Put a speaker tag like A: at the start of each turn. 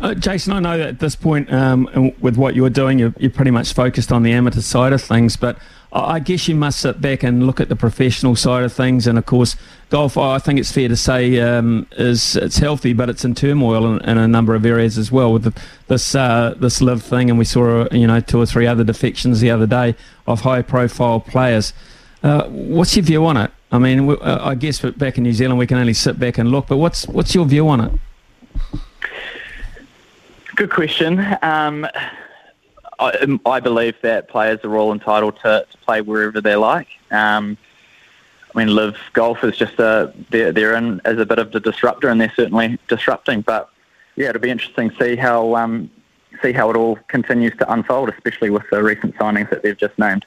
A: Uh, Jason, I know that at this point, um, with what you're doing, you're, you're, pretty much focused on the amateur side of things, but I guess you must sit back and look at the professional side of things. And of course, golf, I think it's fair to say, um, is it's healthy, but it's in turmoil in, in a number of areas as well with the, this uh, this LIV thing. And we saw, you know, two or three other defections the other day of high-profile players. Uh, what's your view on it? I mean, uh, I guess back in New Zealand we can only sit back and look, but what's what's your view on it?
B: Good question. Um, I, I, believe that players are all entitled to, to play wherever they like. Um, I mean, LIV Golf is just a they're, they're in as a bit of a disruptor, and they're certainly disrupting. But yeah, it'll be interesting to see how um, see how it all continues to unfold, especially with the recent signings that they've just named.